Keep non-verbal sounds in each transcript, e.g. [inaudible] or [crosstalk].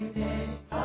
Siellä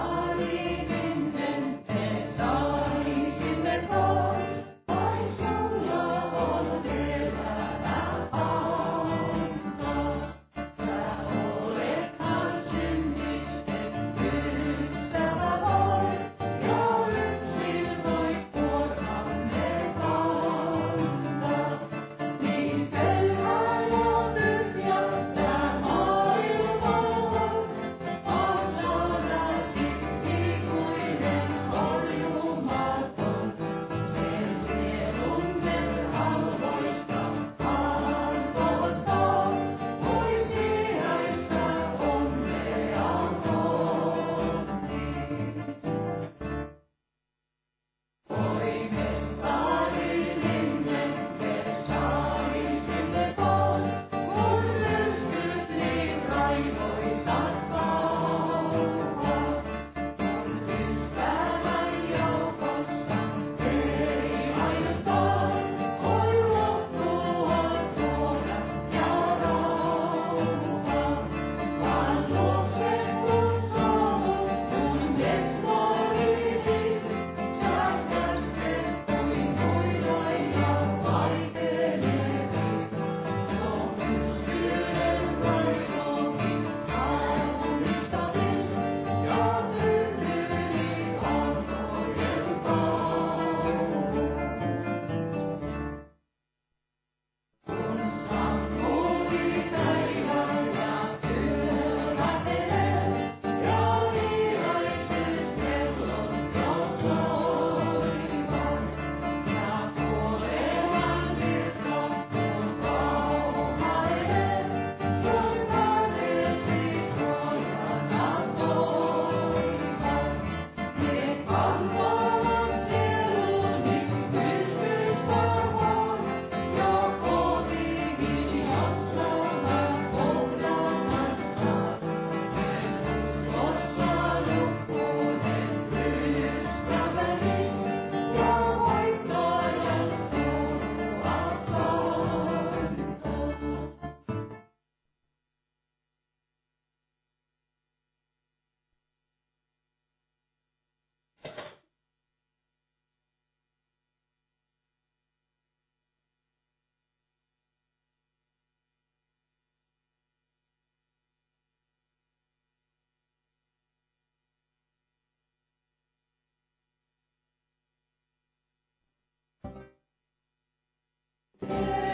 on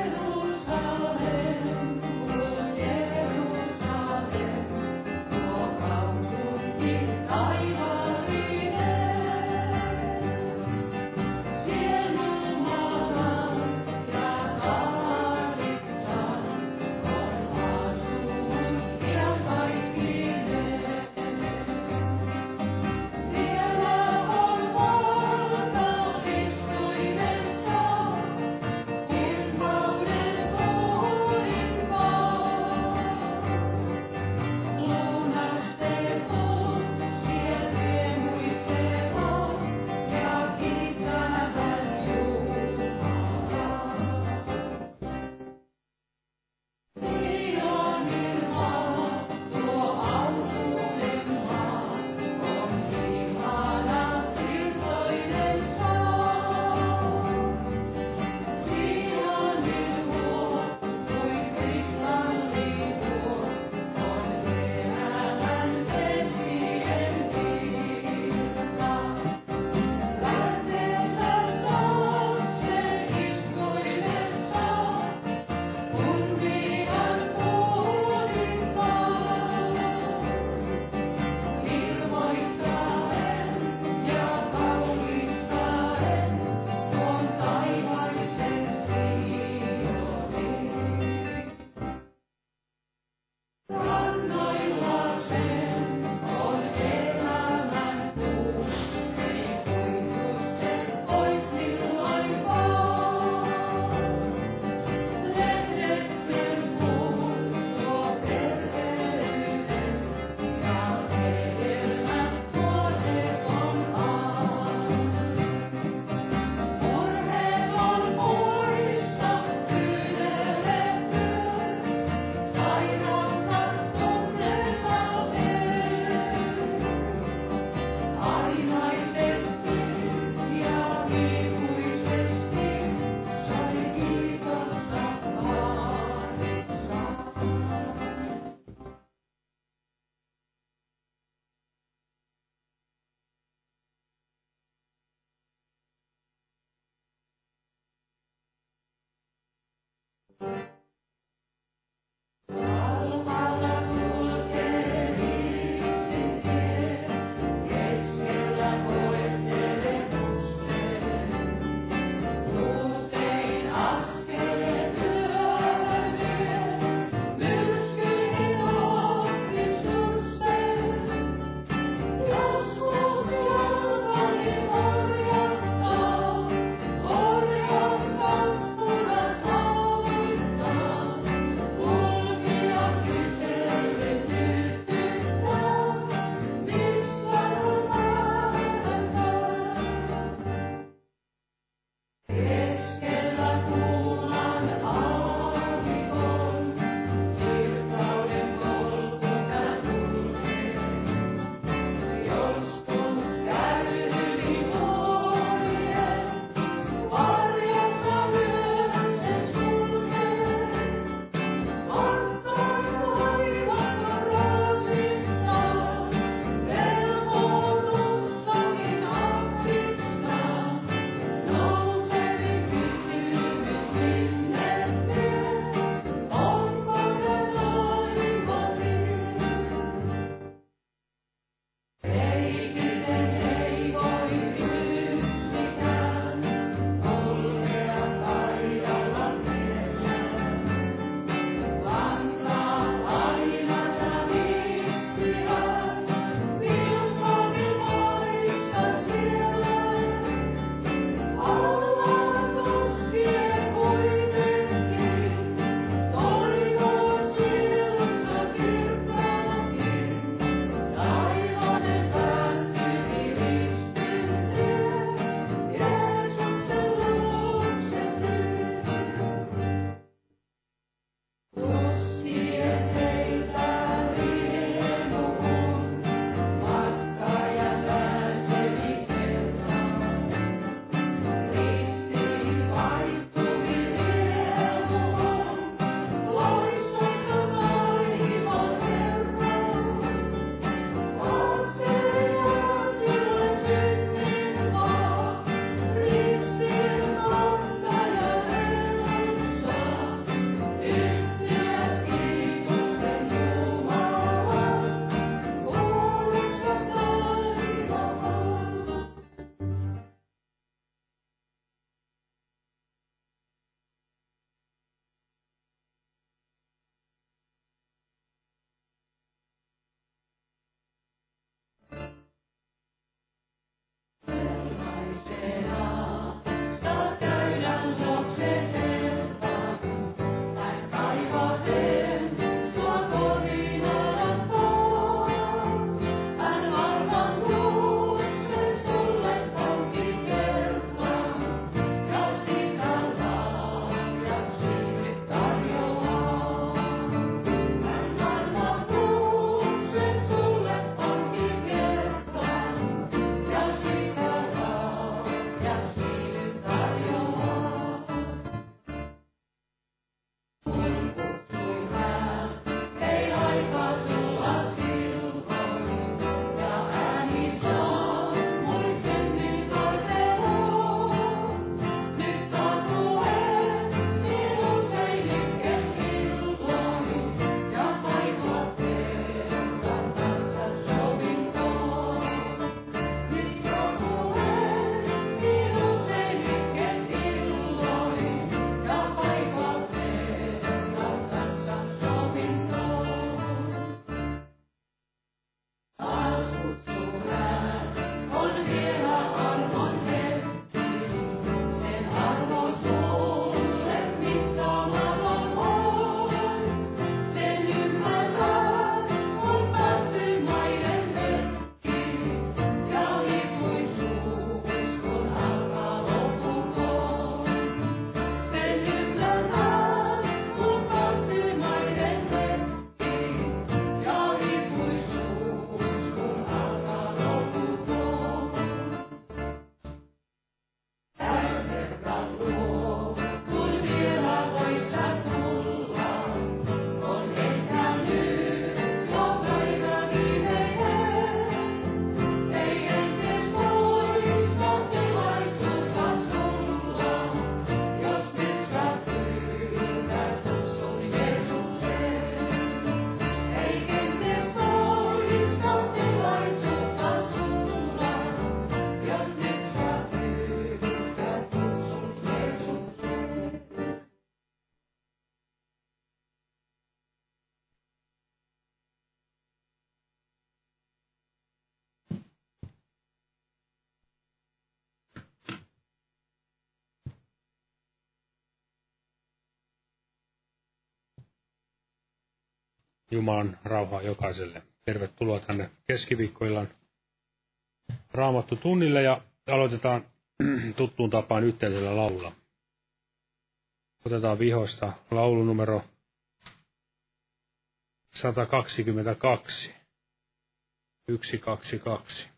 Jumalan rauhaa jokaiselle. Tervetuloa tänne keskiviikkoillan raamattu tunnille ja aloitetaan [clears throat] tuttuun tapaan yhteisellä laululla. Otetaan vihosta laulu numero 122. 122.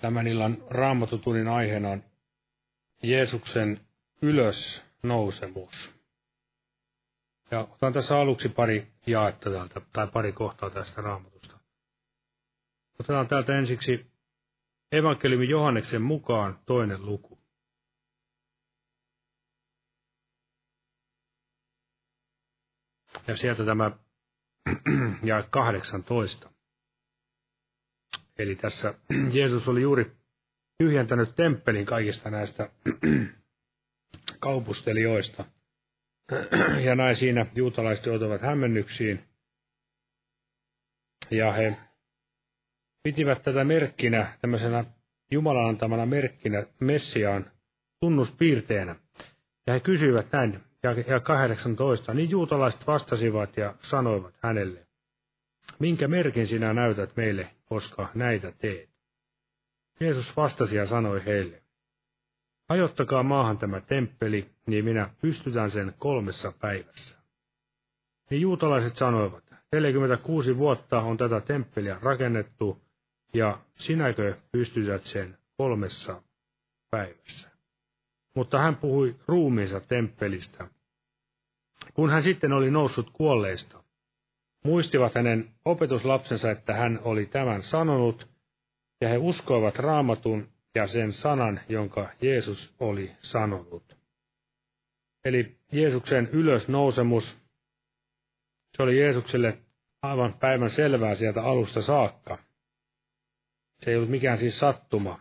Tämän illan raamatutunnin aiheena on Jeesuksen ylösnousemus. Ja otan tässä aluksi pari jaetta täältä, tai pari kohtaa tästä raamatusta. Otetaan täältä ensiksi evankeliumi Johanneksen mukaan toinen luku. Ja sieltä tämä [clears throat] ja 18. Eli tässä [clears throat] Jeesus oli juuri tyhjentänyt temppelin kaikista näistä [clears throat] kaupustelijoista. [clears throat] Ja näin siinä juutalaiset joutuvat hämmennyksiin. Ja he pitivät tätä merkkinä, tämmöisenä Jumalan antamana merkkinä Messiaan tunnuspiirteenä. Ja he kysyivät näin, ja 18, niin juutalaiset vastasivat ja sanoivat hänelle, minkä merkin sinä näytät meille, koska näitä teet? Jeesus vastasi ja sanoi heille, hajottakaa maahan tämä temppeli, niin minä pystytän sen kolmessa päivässä. Niin juutalaiset sanoivat, 46 vuotta on tätä temppeliä rakennettu, ja sinäkö pystytät sen kolmessa päivässä? Mutta hän puhui ruumiinsa temppelistä. Kun hän sitten oli noussut kuolleista, muistivat hänen opetuslapsensa, että hän oli tämän sanonut, ja he uskoivat raamatun ja sen sanan, jonka Jeesus oli sanonut. Eli Jeesuksen ylösnousemus, se oli Jeesukselle aivan päivän selvää sieltä alusta saakka. Se ei ollut mikään siis sattuma,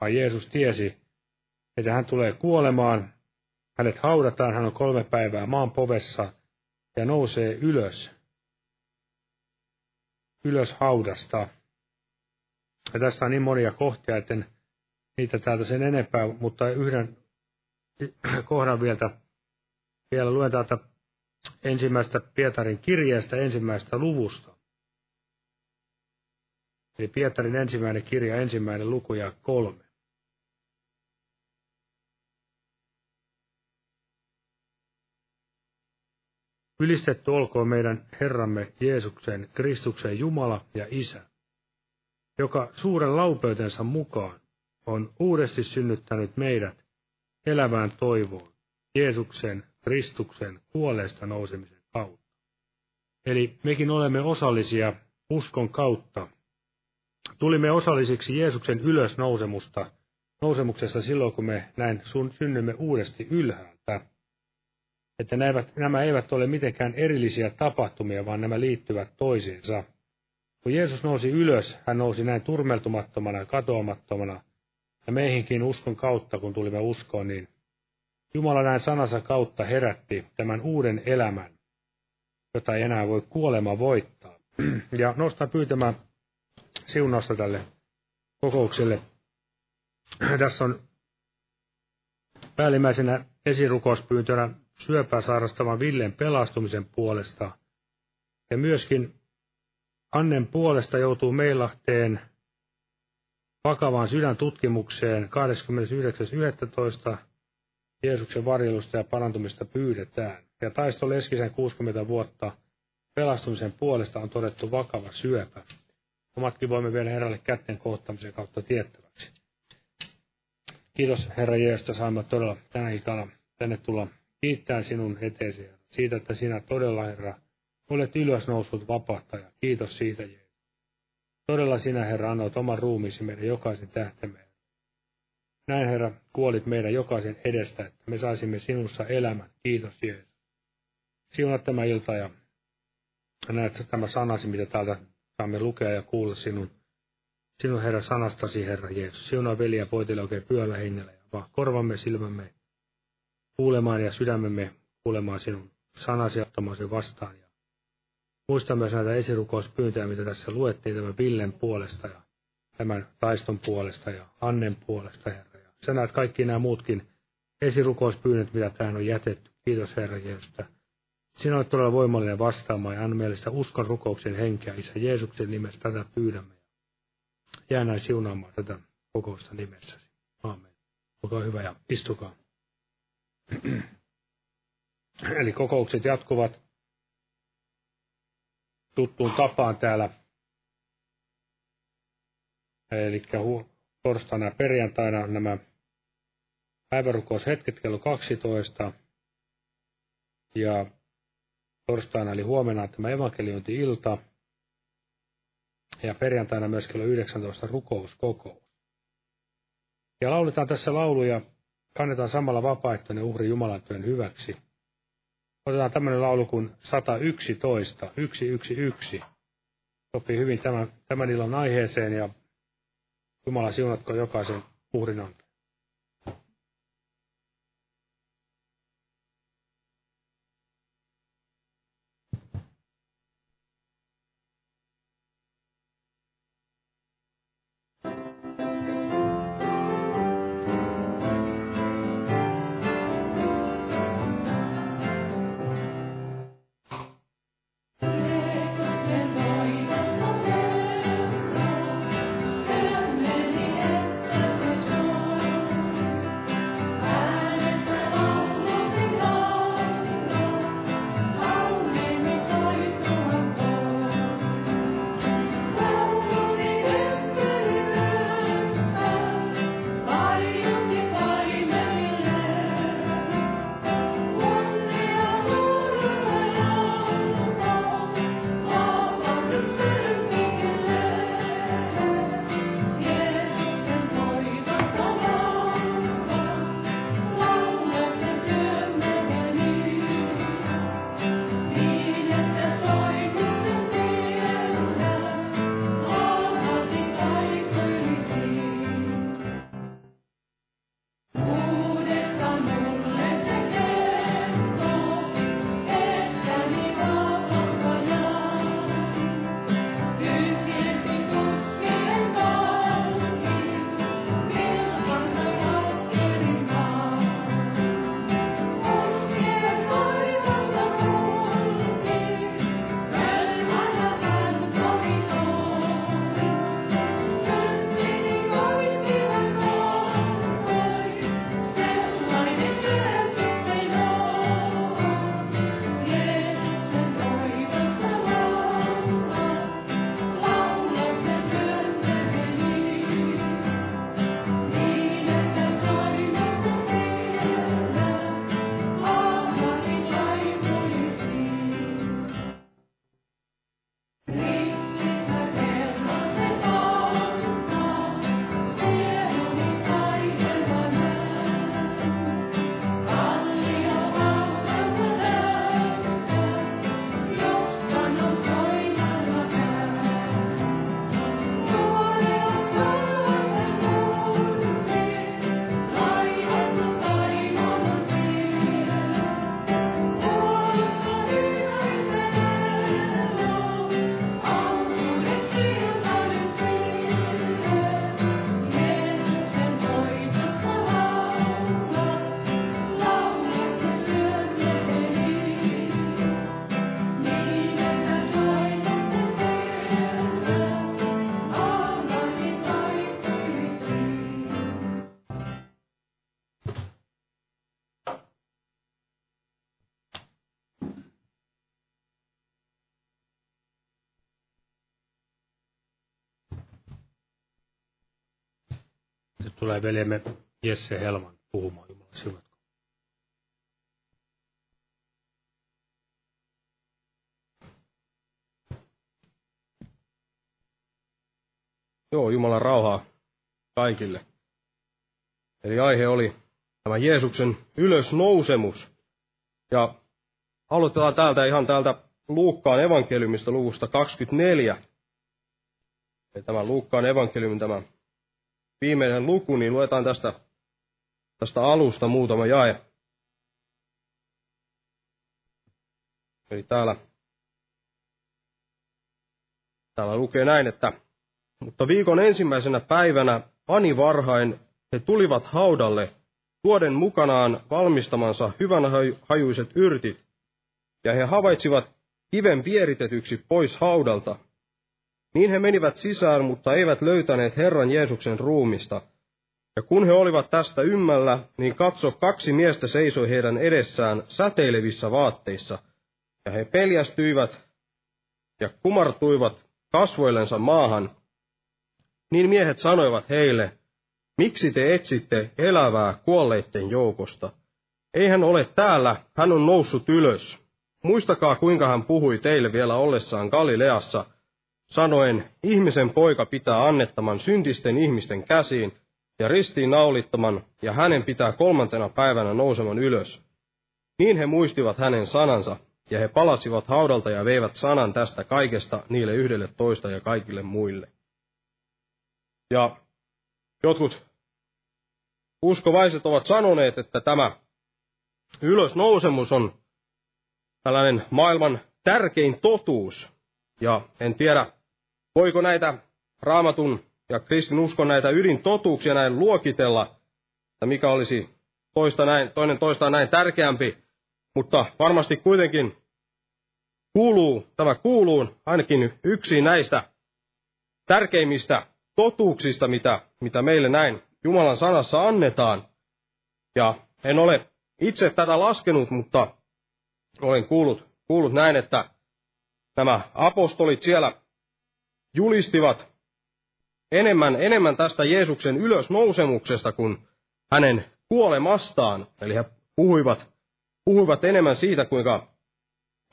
vaan Jeesus tiesi, että hän tulee kuolemaan, hänet haudataan, hän on kolme päivää maan povessa, ja nousee ylös, ylös haudasta. Ja tässä on niin monia kohtia, että en niitä täältä sen enempää, mutta yhden kohdan vielä, vielä luen täältä ensimmäistä Pietarin kirjeestä ensimmäistä luvusta. Eli Pietarin ensimmäinen kirja, ensimmäinen luku ja kolme. Ylistetty olkoon meidän Herramme Jeesuksen, Kristuksen Jumala ja Isä, joka suuren laupeutensa mukaan on uudesti synnyttänyt meidät elävään toivoon Jeesuksen, Kristuksen kuolleesta nousemisen kautta. Eli mekin olemme osallisia uskon kautta. Tulimme osallisiksi Jeesuksen ylösnousemusta, nousemuksessa silloin, kun me näin synnymme uudesti ylhäältä. Että nämä eivät ole mitenkään erillisiä tapahtumia, vaan nämä liittyvät toisiinsa. Kun Jeesus nousi ylös, hän nousi näin turmeltumattomana ja katoamattomana, ja meihinkin uskon kautta, kun tulimme uskoon, niin Jumala näin sanansa kautta herätti tämän uuden elämän, jota ei enää voi kuolema voittaa. Ja nostan pyytämään siunausta tälle kokoukselle. Tässä on päällimmäisenä esirukouspyyntönä syöpää sairastavan Villen pelastumisen puolesta. Ja myöskin Annen puolesta joutuu Meilahteen vakavaan sydäntutkimukseen 29.11. Jeesuksen varjelusta ja parantumista pyydetään. Ja Taisto Leskisen 60 vuotta pelastumisen puolesta on todettu vakava syöpä. Omatkin voimme viedä Herralle kätten kohtamisen kautta tiettäväksi. Kiitos Herra Jeesus, että saamme todella tänä iltana tänne tulla kiittää sinun eteesi siitä, että sinä todella, Herra, olet ylösnoussut vapahtaja. Kiitos siitä, Jeesus. Todella sinä, Herra, annoit oman ruumiisi meidän jokaisen tähtemme. Näin, Herra, kuolit meidän jokaisen edestä, että me saisimme sinussa elämän. Kiitos, Jeesus. Siunat tämä ilta ja näet tämä sanasi, mitä täältä saamme lukea ja kuulla sinun, sinun Herra sanastasi, Herra Jeesus. Siunaa veli ja poitille oikein pyöllä hengellä ja vaan korvamme silmämme kuulemaan ja sydämemme kuulemaan sinun sanasi ottamaan sen vastaan. Ja muista myös näitä esirukouspyyntöjä, mitä tässä luettiin tämän Villen puolesta ja tämän taiston puolesta ja Annen puolesta, Herra. Ja sä näet kaikki nämä muutkin esirukouspyynnöt, mitä tähän on jätetty. Kiitos, Herra Jeesus. Sinä olet todella voimallinen vastaamaan ja anna meille sitä uskon rukouksen henkeä. Isä Jeesuksen nimessä tätä pyydämme. Jää näin siunaamaan tätä kokousta nimessäsi. Aamen. Olkaa hyvä ja istukaa. [clears throat] Eli kokoukset jatkuvat tuttuun tapaan täällä. Eli torstaina ja perjantaina nämä päivärukoushetket kello 12. Ja torstaina eli huomenna tämä evankeliointi-ilta. Ja perjantaina myös kello 19 rukouskokous. Ja lauletaan tässä lauluja kannetaan samalla vapaaehtoinen uhri Jumalan työn hyväksi. Otetaan tämmöinen laulu kuin 111, 111. Sopii hyvin tämän, tämän illan aiheeseen ja Jumala siunatko jokaisen uhrin antaa. Tulee veljemme Jesse Helman puhumaan Jumala siunatko. Joo, Jumalan rauhaa kaikille. Eli aihe oli tämä Jeesuksen ylösnousemus. Ja aloitetaan täältä ihan täältä Luukkaan evankeliumista luvusta 24. Eli tämä Luukkaan evankeliumin tämä viimeinen luku, niin luetaan tästä, tästä alusta muutama jae. Eli täällä, täällä lukee näin, että mutta viikon ensimmäisenä päivänä ani varhain he tulivat haudalle, tuoden mukanaan valmistamansa hyvän hajuiset yrtit, ja he havaitsivat kiven pieritetyksi pois haudalta. Niin he menivät sisään, mutta eivät löytäneet Herran Jeesuksen ruumista. Ja kun he olivat tästä ymmällä, niin katso, kaksi miestä seisoi heidän edessään säteilevissä vaatteissa, ja he peljästyivät ja kumartuivat kasvoillensa maahan. Niin miehet sanoivat heille, miksi te etsitte elävää kuolleitten joukosta? Ei hän ole täällä, hän on noussut ylös. Muistakaa, kuinka hän puhui teille vielä ollessaan Galileassa, sanoen, ihmisen poika pitää annettaman syntisten ihmisten käsiin ja ristiin naulittaman, ja hänen pitää kolmantena päivänä nouseman ylös. Niin he muistivat hänen sanansa, ja he palasivat haudalta ja veivät sanan tästä kaikesta niille yhdelle toista ja kaikille muille. Ja jotkut uskovaiset ovat sanoneet, että tämä ylösnousemus on tällainen maailman tärkein totuus. Ja en tiedä, voiko näitä raamatun ja kristin uskon näitä ydintotuuksia näin luokitella, että mikä olisi toista näin, toinen toistaan näin tärkeämpi, mutta varmasti kuitenkin kuuluu, tämä kuuluu ainakin yksi näistä tärkeimmistä totuuksista, mitä, mitä meille näin Jumalan sanassa annetaan. Ja en ole itse tätä laskenut, mutta olen kuullut, kuullut näin, että nämä apostolit siellä julistivat enemmän, enemmän tästä Jeesuksen ylösnousemuksesta kuin hänen kuolemastaan. Eli he puhuivat, puhuivat enemmän siitä, kuinka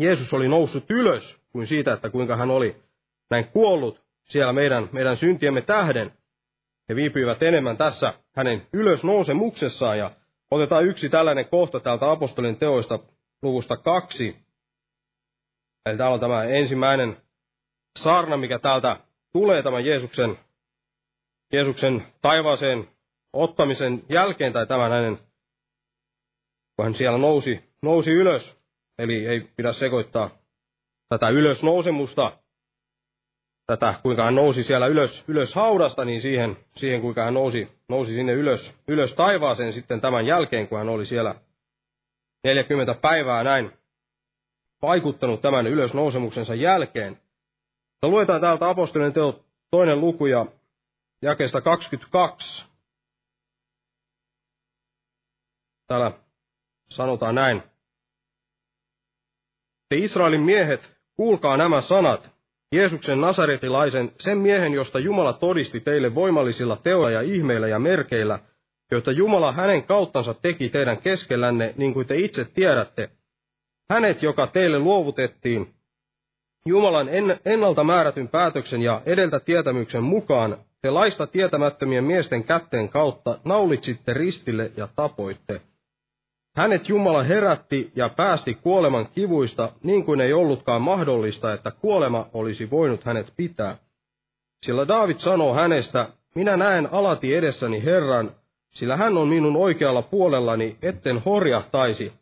Jeesus oli noussut ylös, kuin siitä, että kuinka hän oli näin kuollut siellä meidän, meidän syntiemme tähden. He viipyivät enemmän tässä hänen ylösnousemuksessaan ja otetaan yksi tällainen kohta täältä apostolin teoista luvusta kaksi. Eli täällä on tämä ensimmäinen saarna, mikä täältä tulee tämän Jeesuksen, Jeesuksen taivaaseen ottamisen jälkeen, tai tämän hänen, kun hän siellä nousi, nousi ylös. Eli ei pidä sekoittaa tätä ylösnousemusta, tätä kuinka hän nousi siellä ylös, ylös haudasta, niin siihen, siihen kuinka hän nousi, nousi sinne ylös, ylös taivaaseen sitten tämän jälkeen, kun hän oli siellä 40 päivää näin vaikuttanut tämän ylösnousemuksensa jälkeen. Mutta luetaan täältä apostolien teot toinen luku ja jakeesta 22. Täällä sanotaan näin. Te Israelin miehet, kuulkaa nämä sanat. Jeesuksen nasaretilaisen, sen miehen, josta Jumala todisti teille voimallisilla teoilla ja ihmeillä ja merkeillä – joita Jumala hänen kauttansa teki teidän keskellänne, niin kuin te itse tiedätte. Hänet, joka teille luovutettiin, Jumalan ennalta määrätyn päätöksen ja edeltä tietämyksen mukaan, te laista tietämättömien miesten kätteen kautta naulitsitte ristille ja tapoitte. Hänet Jumala herätti ja päästi kuoleman kivuista, niin kuin ei ollutkaan mahdollista, että kuolema olisi voinut hänet pitää. Sillä David sanoo hänestä, minä näen alati edessäni Herran, sillä hän on minun oikealla puolellani, etten horjahtaisi.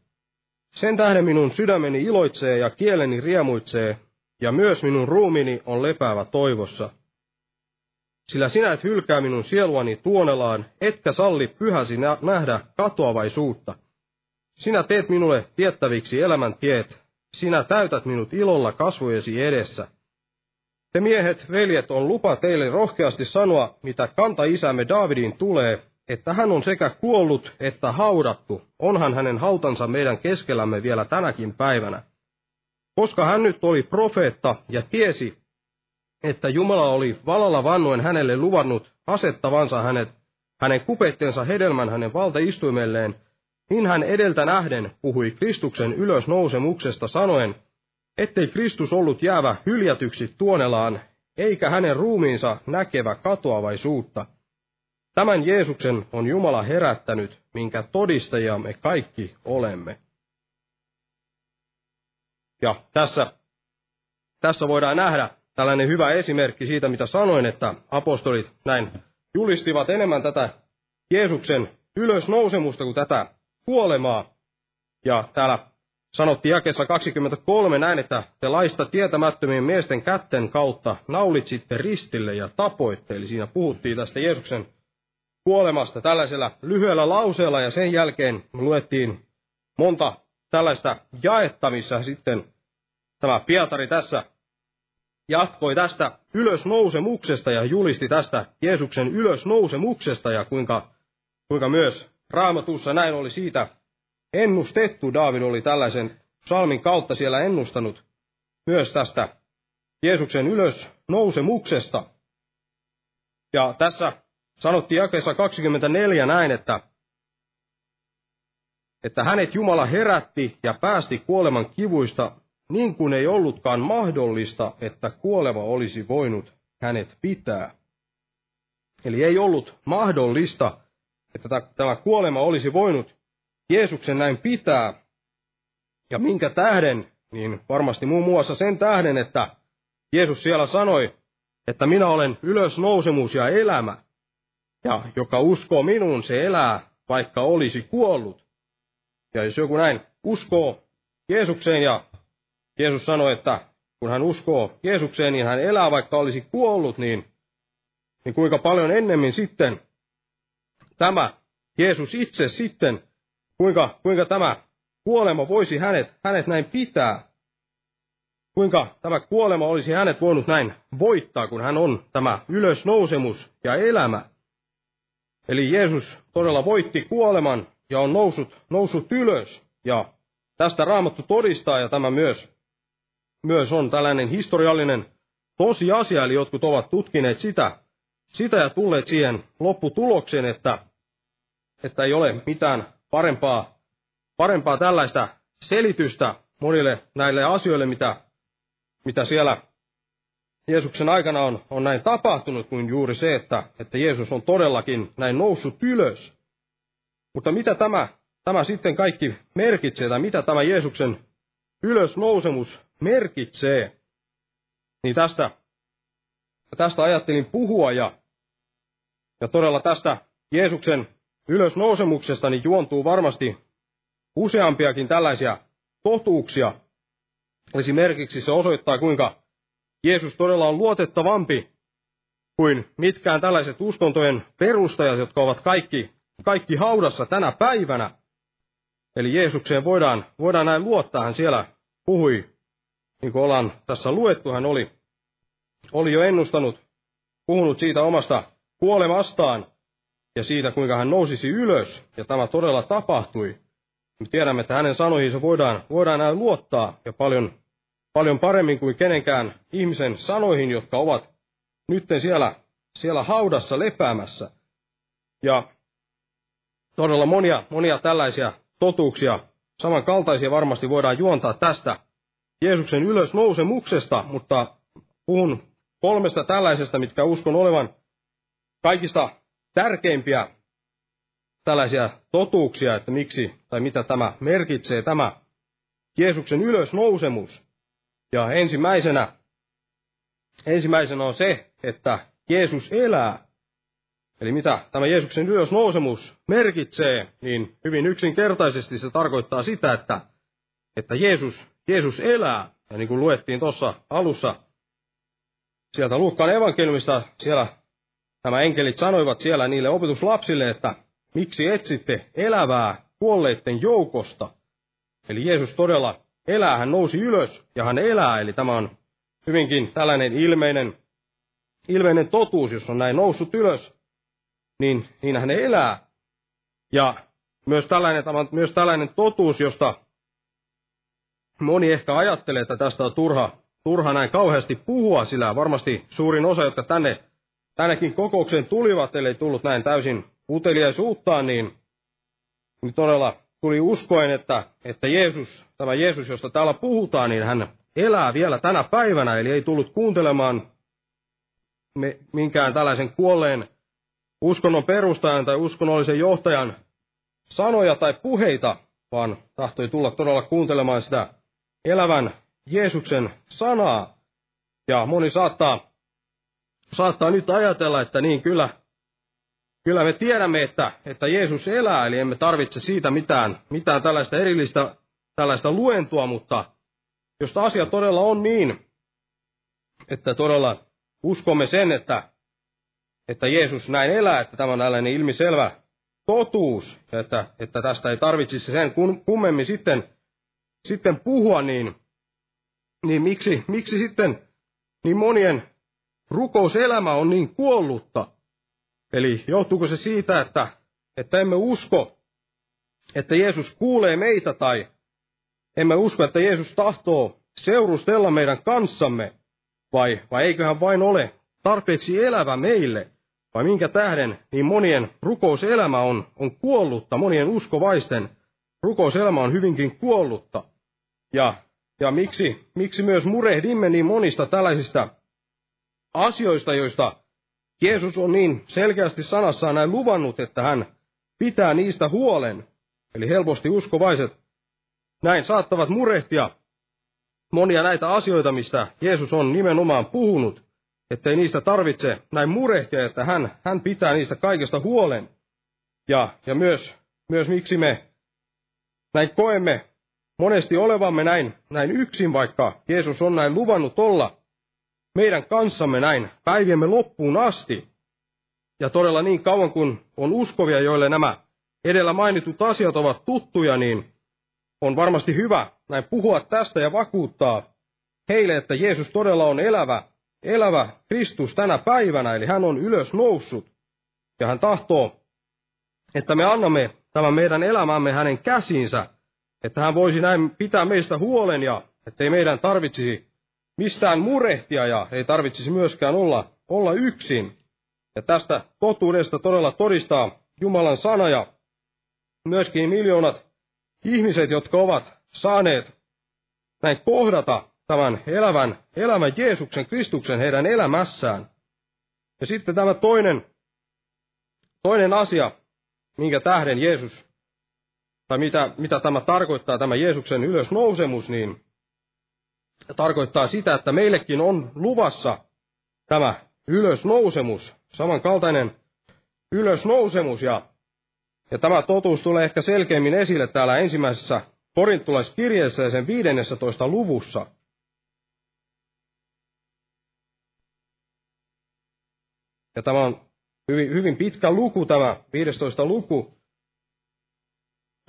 Sen tähden minun sydämeni iloitsee ja kieleni riemuitsee, ja myös minun ruumini on lepäävä toivossa. Sillä sinä et hylkää minun sieluani tuonelaan, etkä salli pyhäsi nähdä katoavaisuutta. Sinä teet minulle tiettäviksi elämän tiet, sinä täytät minut ilolla kasvojesi edessä. Te miehet, veljet, on lupa teille rohkeasti sanoa, mitä kanta isämme Davidin tulee, että hän on sekä kuollut että haudattu, onhan hänen hautansa meidän keskellämme vielä tänäkin päivänä. Koska hän nyt oli profeetta ja tiesi, että Jumala oli valalla vannoen hänelle luvannut asettavansa hänet hänen kupettensa hedelmän hänen valtaistuimelleen, niin hän edeltä nähden puhui Kristuksen ylösnousemuksesta sanoen, ettei Kristus ollut jäävä hyljätyksi tuonelaan, eikä hänen ruumiinsa näkevä katoavaisuutta. Tämän Jeesuksen on Jumala herättänyt, minkä todistajia me kaikki olemme. Ja tässä, tässä voidaan nähdä tällainen hyvä esimerkki siitä, mitä sanoin, että apostolit näin julistivat enemmän tätä Jeesuksen ylösnousemusta kuin tätä kuolemaa. Ja täällä sanottiin jakessa 23 näin, että te laista tietämättömien miesten kätten kautta naulitsitte ristille ja tapoitte. Eli siinä puhuttiin tästä Jeesuksen kuolemasta tällaisella lyhyellä lauseella ja sen jälkeen luettiin monta tällaista jaetta, missä sitten tämä Pietari tässä jatkoi tästä ylösnousemuksesta ja julisti tästä Jeesuksen ylösnousemuksesta ja kuinka, kuinka myös raamatussa näin oli siitä ennustettu. Daavid oli tällaisen salmin kautta siellä ennustanut myös tästä Jeesuksen ylösnousemuksesta. Ja tässä sanottiin jakeessa 24 näin, että, että hänet Jumala herätti ja päästi kuoleman kivuista niin kuin ei ollutkaan mahdollista, että kuoleva olisi voinut hänet pitää. Eli ei ollut mahdollista, että tämä kuolema olisi voinut Jeesuksen näin pitää. Ja minkä tähden, niin varmasti muun muassa sen tähden, että Jeesus siellä sanoi, että minä olen ylösnousemus ja elämä, ja joka uskoo minuun, se elää, vaikka olisi kuollut. Ja jos joku näin uskoo Jeesukseen ja Jeesus sanoi, että kun hän uskoo Jeesukseen, niin hän elää vaikka olisi kuollut, niin, niin kuinka paljon ennemmin sitten tämä Jeesus itse sitten, kuinka, kuinka tämä kuolema voisi hänet, hänet näin pitää, kuinka tämä kuolema olisi hänet voinut näin voittaa, kun hän on tämä ylösnousemus ja elämä. Eli Jeesus todella voitti kuoleman ja on noussut, noussut ylös. Ja tästä Raamattu todistaa ja tämä myös myös on tällainen historiallinen tosiasia, eli jotkut ovat tutkineet sitä, sitä ja tulleet siihen lopputulokseen, että, että ei ole mitään parempaa, parempaa tällaista selitystä monille näille asioille, mitä, mitä siellä Jeesuksen aikana on, on näin tapahtunut, kuin juuri se, että, että Jeesus on todellakin näin noussut ylös. Mutta mitä tämä, tämä sitten kaikki merkitsee, tai mitä tämä Jeesuksen ylösnousemus merkitsee, niin tästä, tästä ajattelin puhua ja, ja todella tästä Jeesuksen ylösnousemuksesta niin juontuu varmasti useampiakin tällaisia totuuksia. Esimerkiksi se osoittaa, kuinka Jeesus todella on luotettavampi kuin mitkään tällaiset uskontojen perustajat, jotka ovat kaikki, kaikki haudassa tänä päivänä. Eli Jeesukseen voidaan, voidaan näin luottaa. Hän siellä puhui niin kuin ollaan tässä luettu, hän oli, oli jo ennustanut, puhunut siitä omasta kuolemastaan ja siitä, kuinka hän nousisi ylös, ja tämä todella tapahtui. Me tiedämme, että hänen sanoihinsa voidaan, voidaan näin luottaa, ja paljon, paljon paremmin kuin kenenkään ihmisen sanoihin, jotka ovat nyt siellä, siellä haudassa lepäämässä. Ja todella monia, monia tällaisia totuuksia, samankaltaisia varmasti voidaan juontaa tästä Jeesuksen ylösnousemuksesta, mutta puhun kolmesta tällaisesta, mitkä uskon olevan kaikista tärkeimpiä tällaisia totuuksia, että miksi tai mitä tämä merkitsee, tämä Jeesuksen ylösnousemus. Ja ensimmäisenä, ensimmäisenä on se, että Jeesus elää. Eli mitä tämä Jeesuksen ylösnousemus merkitsee, niin hyvin yksinkertaisesti se tarkoittaa sitä, että, että Jeesus Jeesus elää. Ja niin kuin luettiin tuossa alussa, sieltä Luukkaan evankeliumista, siellä nämä enkelit sanoivat siellä niille opetuslapsille, että miksi etsitte elävää kuolleiden joukosta. Eli Jeesus todella elää, hän nousi ylös ja hän elää, eli tämä on hyvinkin tällainen ilmeinen, ilmeinen totuus, jos on näin noussut ylös, niin, niin hän elää. Ja myös tällainen, myös tällainen totuus, josta moni ehkä ajattelee, että tästä on turha, turha näin kauheasti puhua, sillä varmasti suurin osa, jotka tänne, tännekin kokoukseen tulivat, ellei tullut näin täysin, uteliaisuuttaan, niin, niin todella tuli uskoen, että, että Jeesus, tämä Jeesus, josta täällä puhutaan, niin hän elää vielä tänä päivänä, eli ei tullut kuuntelemaan me, minkään tällaisen kuolleen uskonnon perustajan tai uskonnollisen johtajan sanoja tai puheita, vaan tahtoi tulla todella kuuntelemaan sitä elävän Jeesuksen sanaa. Ja moni saattaa, saattaa nyt ajatella, että niin kyllä, kyllä me tiedämme, että, että Jeesus elää, eli emme tarvitse siitä mitään, mitään tällaista erillistä tällaista luentua, mutta jos asia todella on niin, että todella uskomme sen, että, että Jeesus näin elää, että tämä on tällainen ilmiselvä totuus, että, että tästä ei tarvitsisi sen kummemmin sitten, sitten puhua, niin, niin miksi, miksi sitten niin monien rukouselämä on niin kuollutta? Eli johtuuko se siitä, että, että emme usko, että Jeesus kuulee meitä tai emme usko, että Jeesus tahtoo seurustella meidän kanssamme, vai, vai eiköhän vain ole tarpeeksi elävä meille, vai minkä tähden niin monien rukouselämä on, on kuollutta, monien uskovaisten rukouselämä on hyvinkin kuollutta. Ja, ja miksi, miksi myös murehdimme niin monista tällaisista asioista, joista Jeesus on niin selkeästi sanassaan näin luvannut, että hän pitää niistä huolen. Eli helposti uskovaiset näin saattavat murehtia monia näitä asioita, mistä Jeesus on nimenomaan puhunut, ettei niistä tarvitse näin murehtia, että hän, hän pitää niistä kaikesta huolen. Ja, ja myös, myös miksi me näin koemme monesti olevamme näin, näin yksin, vaikka Jeesus on näin luvannut olla meidän kanssamme näin päiviemme loppuun asti. Ja todella niin kauan kuin on uskovia, joille nämä edellä mainitut asiat ovat tuttuja, niin on varmasti hyvä näin puhua tästä ja vakuuttaa heille, että Jeesus todella on elävä, elävä Kristus tänä päivänä, eli hän on ylös noussut. Ja hän tahtoo, että me annamme tämän meidän elämämme hänen käsiinsä, että hän voisi näin pitää meistä huolen ja ettei meidän tarvitsisi mistään murehtia ja ei tarvitsisi myöskään olla, olla yksin. Ja tästä totuudesta todella todistaa Jumalan sana ja myöskin miljoonat ihmiset, jotka ovat saaneet näin kohdata tämän elävän, elävän Jeesuksen Kristuksen heidän elämässään. Ja sitten tämä toinen, toinen asia, minkä tähden Jeesus, tai mitä, mitä tämä tarkoittaa, tämä Jeesuksen ylösnousemus, niin tarkoittaa sitä, että meillekin on luvassa tämä ylösnousemus, samankaltainen ylösnousemus, ja ja tämä totuus tulee ehkä selkeimmin esille täällä ensimmäisessä korintulaiskirjeessä ja sen 15. luvussa. Ja tämä on hyvin, hyvin pitkä luku, tämä 15. luku.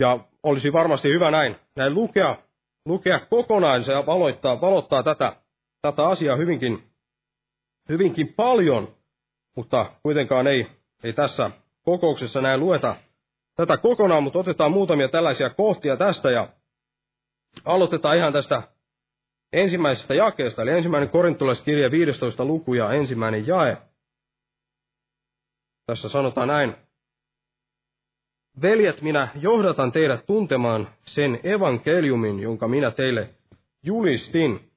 Ja olisi varmasti hyvä näin, näin lukea, lukea kokonaan. Se valottaa, valottaa tätä, tätä asiaa hyvinkin, hyvinkin paljon, mutta kuitenkaan ei, ei tässä kokouksessa näin lueta tätä kokonaan, mutta otetaan muutamia tällaisia kohtia tästä ja aloitetaan ihan tästä ensimmäisestä jakeesta, eli ensimmäinen korintolaiskirja 15 luku ja ensimmäinen jae. Tässä sanotaan näin. Veljet, minä johdatan teidät tuntemaan sen evankeliumin, jonka minä teille julistin.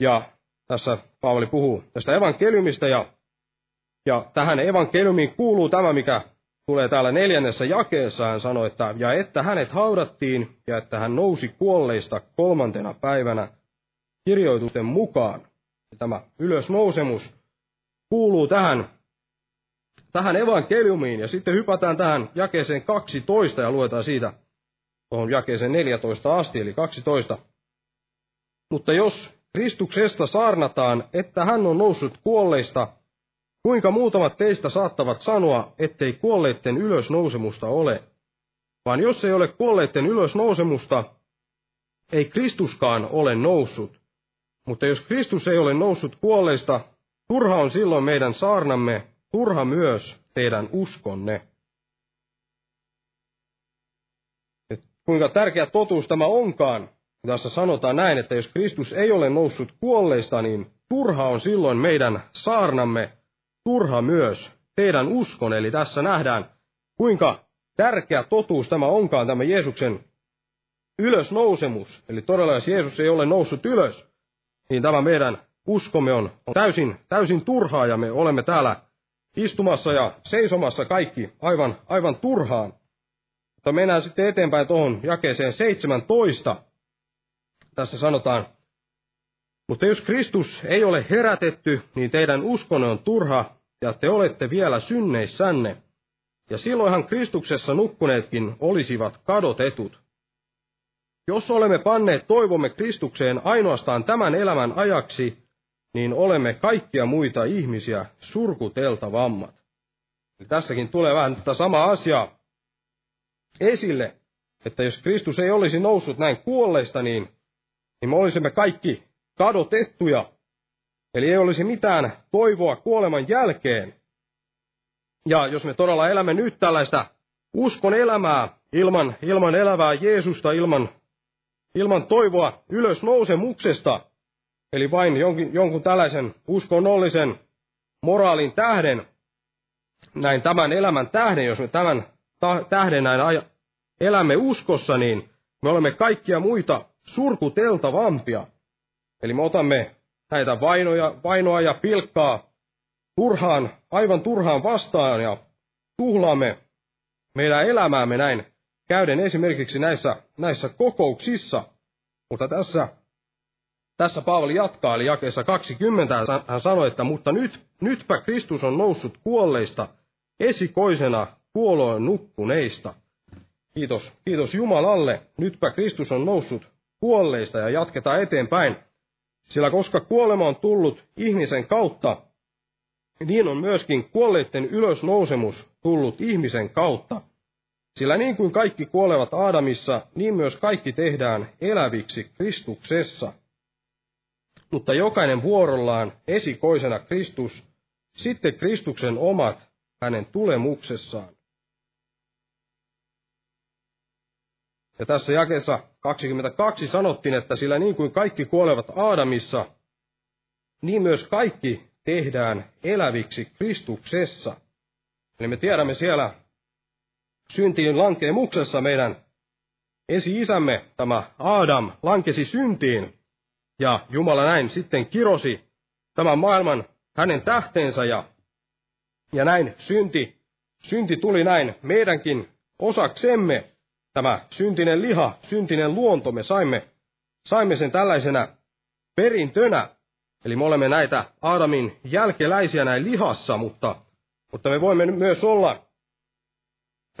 Ja tässä Paavali puhuu tästä evankeliumista ja, ja tähän evankeliumiin kuuluu tämä, mikä tulee täällä neljännessä jakeessa, hän sanoi, että ja että hänet haudattiin ja että hän nousi kuolleista kolmantena päivänä kirjoitusten mukaan. Ja tämä ylösnousemus kuuluu tähän, tähän evankeliumiin ja sitten hypätään tähän jakeeseen 12 ja luetaan siitä tuohon jakeeseen 14 asti, eli 12. Mutta jos Kristuksesta saarnataan, että hän on noussut kuolleista, Kuinka muutamat teistä saattavat sanoa, ettei kuolleitten ylösnousemusta ole? Vaan jos ei ole kuolleitten ylösnousemusta, ei Kristuskaan ole noussut. Mutta jos Kristus ei ole noussut kuolleista, turha on silloin meidän saarnamme, turha myös teidän uskonne. Et kuinka tärkeä totuus tämä onkaan. Tässä sanotaan näin, että jos Kristus ei ole noussut kuolleista, niin turha on silloin meidän saarnamme, turha myös teidän uskon. Eli tässä nähdään, kuinka tärkeä totuus tämä onkaan, tämä Jeesuksen ylösnousemus. Eli todella, jos Jeesus ei ole noussut ylös, niin tämä meidän uskomme on, on täysin, täysin turhaa ja me olemme täällä istumassa ja seisomassa kaikki aivan, aivan turhaan. Mutta mennään sitten eteenpäin tuohon jakeeseen 17. Tässä sanotaan, mutta jos Kristus ei ole herätetty, niin teidän uskonne on turha ja te olette vielä synneissänne. Ja silloinhan Kristuksessa nukkuneetkin olisivat kadotetut. Jos olemme panneet toivomme Kristukseen ainoastaan tämän elämän ajaksi, niin olemme kaikkia muita ihmisiä surkuteltavammat. Eli tässäkin tulee vähän tätä samaa asiaa esille, että jos Kristus ei olisi noussut näin kuolleista, niin, niin me olisimme kaikki kadotettuja. Eli ei olisi mitään toivoa kuoleman jälkeen. Ja jos me todella elämme nyt tällaista uskon elämää ilman, ilman elävää Jeesusta, ilman, ilman toivoa ylösnousemuksesta, eli vain jonkin, jonkun tällaisen uskonnollisen moraalin tähden, näin tämän elämän tähden, jos me tämän tähden näin aja, elämme uskossa, niin me olemme kaikkia muita surkuteltavampia. Eli me otamme näitä vainoja, vainoa ja pilkkaa turhaan, aivan turhaan vastaan ja tuhlaamme meidän elämäämme näin käyden esimerkiksi näissä, näissä kokouksissa. Mutta tässä, tässä Paavali jatkaa, eli jakeessa 20 hän sanoi, että mutta nyt, nytpä Kristus on noussut kuolleista esikoisena kuoloon nukkuneista. Kiitos, kiitos Jumalalle. Nytpä Kristus on noussut kuolleista ja jatketaan eteenpäin. Sillä koska kuolema on tullut ihmisen kautta, niin on myöskin kuolleiden ylösnousemus tullut ihmisen kautta. Sillä niin kuin kaikki kuolevat Aadamissa, niin myös kaikki tehdään eläviksi Kristuksessa. Mutta jokainen vuorollaan esikoisena Kristus, sitten Kristuksen omat hänen tulemuksessaan. Ja tässä jakeessa 22 sanottiin, että sillä niin kuin kaikki kuolevat Aadamissa, niin myös kaikki tehdään eläviksi Kristuksessa. Eli me tiedämme siellä syntiin lankeemuksessa meidän esi-isämme, tämä Adam, lankesi syntiin. Ja Jumala näin sitten kirosi tämän maailman hänen tähteensä ja, ja näin synti, synti tuli näin meidänkin osaksemme tämä syntinen liha, syntinen luonto, me saimme, saimme sen tällaisena perintönä. Eli me olemme näitä Aadamin jälkeläisiä näin lihassa, mutta, mutta me voimme myös olla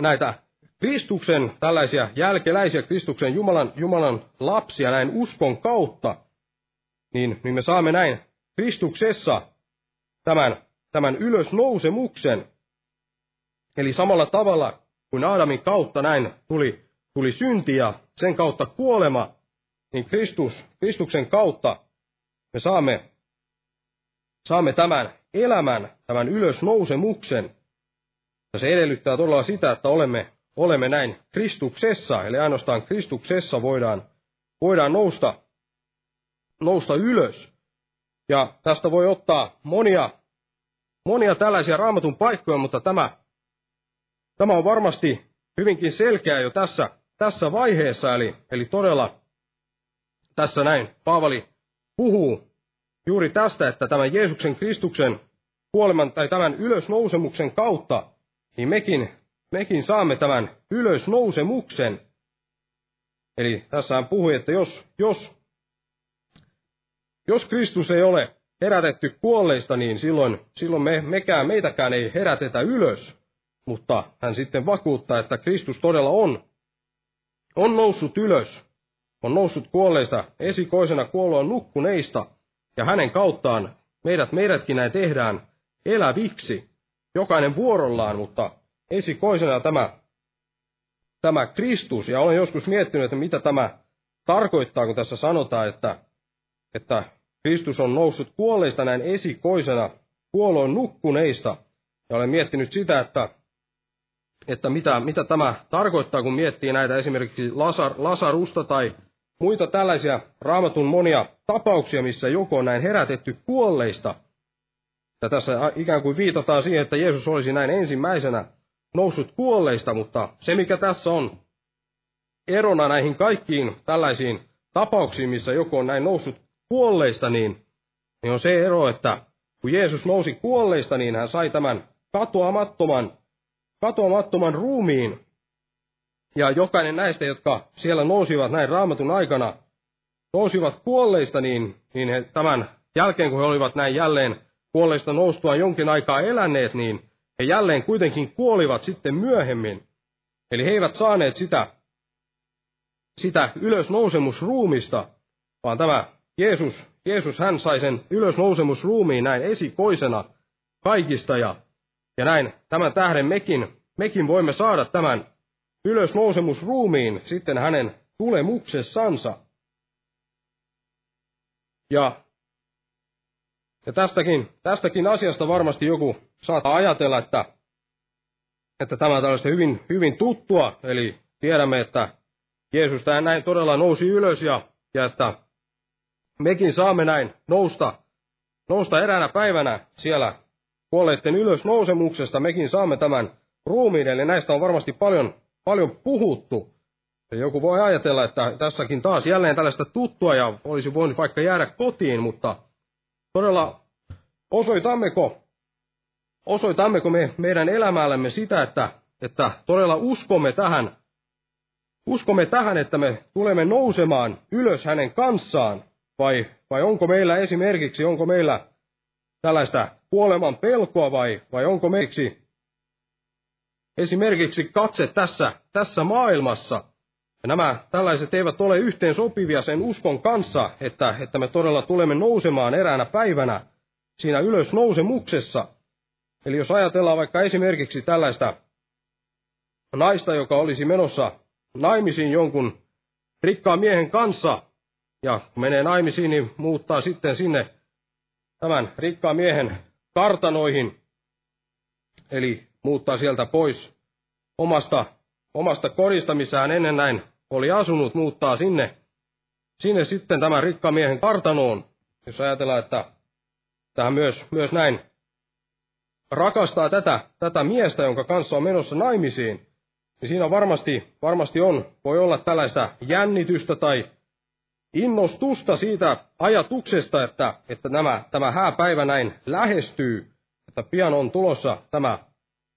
näitä Kristuksen tällaisia jälkeläisiä, Kristuksen Jumalan, Jumalan lapsia näin uskon kautta, niin, niin me saamme näin Kristuksessa tämän, tämän ylösnousemuksen. Eli samalla tavalla kuin Aadamin kautta näin tuli tuli synti ja sen kautta kuolema, niin Kristus, Kristuksen kautta me saamme, saamme tämän elämän, tämän ylösnousemuksen. Ja se edellyttää todella sitä, että olemme, olemme näin Kristuksessa, eli ainoastaan Kristuksessa voidaan, voidaan nousta, nousta ylös. Ja tästä voi ottaa monia, monia tällaisia raamatun paikkoja, mutta tämä, tämä on varmasti hyvinkin selkeä jo tässä tässä vaiheessa, eli, eli todella tässä näin Paavali puhuu juuri tästä, että tämän Jeesuksen Kristuksen kuoleman tai tämän ylösnousemuksen kautta, niin mekin, mekin saamme tämän ylösnousemuksen. Eli tässä hän puhui, että jos, jos, jos Kristus ei ole herätetty kuolleista, niin silloin, silloin me, mekään, meitäkään ei herätetä ylös. Mutta hän sitten vakuuttaa, että Kristus todella on. On noussut ylös, on noussut kuolleista esikoisena kuoloon nukkuneista, ja hänen kauttaan meidät, meidätkin näin tehdään eläviksi, jokainen vuorollaan, mutta esikoisena tämä, tämä Kristus, ja olen joskus miettinyt, että mitä tämä tarkoittaa, kun tässä sanotaan, että, että Kristus on noussut kuolleista näin esikoisena kuoloon nukkuneista, ja olen miettinyt sitä, että että mitä, mitä tämä tarkoittaa, kun miettii näitä esimerkiksi Lasar, Lasarusta tai muita tällaisia raamatun monia tapauksia, missä joku on näin herätetty kuolleista. Ja tässä ikään kuin viitataan siihen, että Jeesus olisi näin ensimmäisenä noussut kuolleista, mutta se mikä tässä on erona näihin kaikkiin tällaisiin tapauksiin, missä joku on näin noussut kuolleista, niin, niin on se ero, että kun Jeesus nousi kuolleista, niin hän sai tämän katoamattoman, katoamattoman ruumiin. Ja jokainen näistä, jotka siellä nousivat näin raamatun aikana, nousivat kuolleista, niin, niin he tämän jälkeen, kun he olivat näin jälleen kuolleista noustua jonkin aikaa eläneet, niin he jälleen kuitenkin kuolivat sitten myöhemmin. Eli he eivät saaneet sitä, sitä ylösnousemusruumista, vaan tämä Jeesus, Jeesus hän sai sen ylösnousemusruumiin näin esikoisena kaikista ja, ja näin tämän tähden mekin, mekin voimme saada tämän ylösnousemusruumiin sitten hänen tulemuksessansa. Ja ja tästäkin, tästäkin asiasta varmasti joku saattaa ajatella, että, että tämä on tällaista hyvin, hyvin tuttua, eli tiedämme, että Jeesus näin todella nousi ylös ja, ja että mekin saamme näin. Nousta, nousta eräänä päivänä siellä kuolleiden ylösnousemuksesta, mekin saamme tämän ruumiin, eli näistä on varmasti paljon, paljon puhuttu. Ja joku voi ajatella, että tässäkin taas jälleen tällaista tuttua ja olisi voinut vaikka jäädä kotiin, mutta todella osoitammeko, osoitammeko me meidän elämällämme sitä, että, että todella uskomme tähän, uskomme tähän, että me tulemme nousemaan ylös hänen kanssaan, vai, vai onko meillä esimerkiksi, onko meillä tällaista kuoleman pelkoa vai, vai onko meiksi esimerkiksi katse tässä, tässä maailmassa, ja nämä tällaiset eivät ole yhteen sopivia sen uskon kanssa, että, että me todella tulemme nousemaan eräänä päivänä siinä ylösnousemuksessa. Eli jos ajatellaan vaikka esimerkiksi tällaista naista, joka olisi menossa naimisiin jonkun rikkaan miehen kanssa, ja kun menee naimisiin, niin muuttaa sitten sinne tämän rikkaan miehen kartanoihin, eli muuttaa sieltä pois omasta, omasta kodista, missä hän ennen näin oli asunut, muuttaa sinne, sinne sitten tämän rikkaan miehen kartanoon. Jos ajatellaan, että tähän myös, myös näin rakastaa tätä, tätä miestä, jonka kanssa on menossa naimisiin, niin siinä varmasti, varmasti on, voi olla tällaista jännitystä tai innostusta siitä ajatuksesta, että, että nämä, tämä hääpäivä näin lähestyy, että pian on tulossa tämä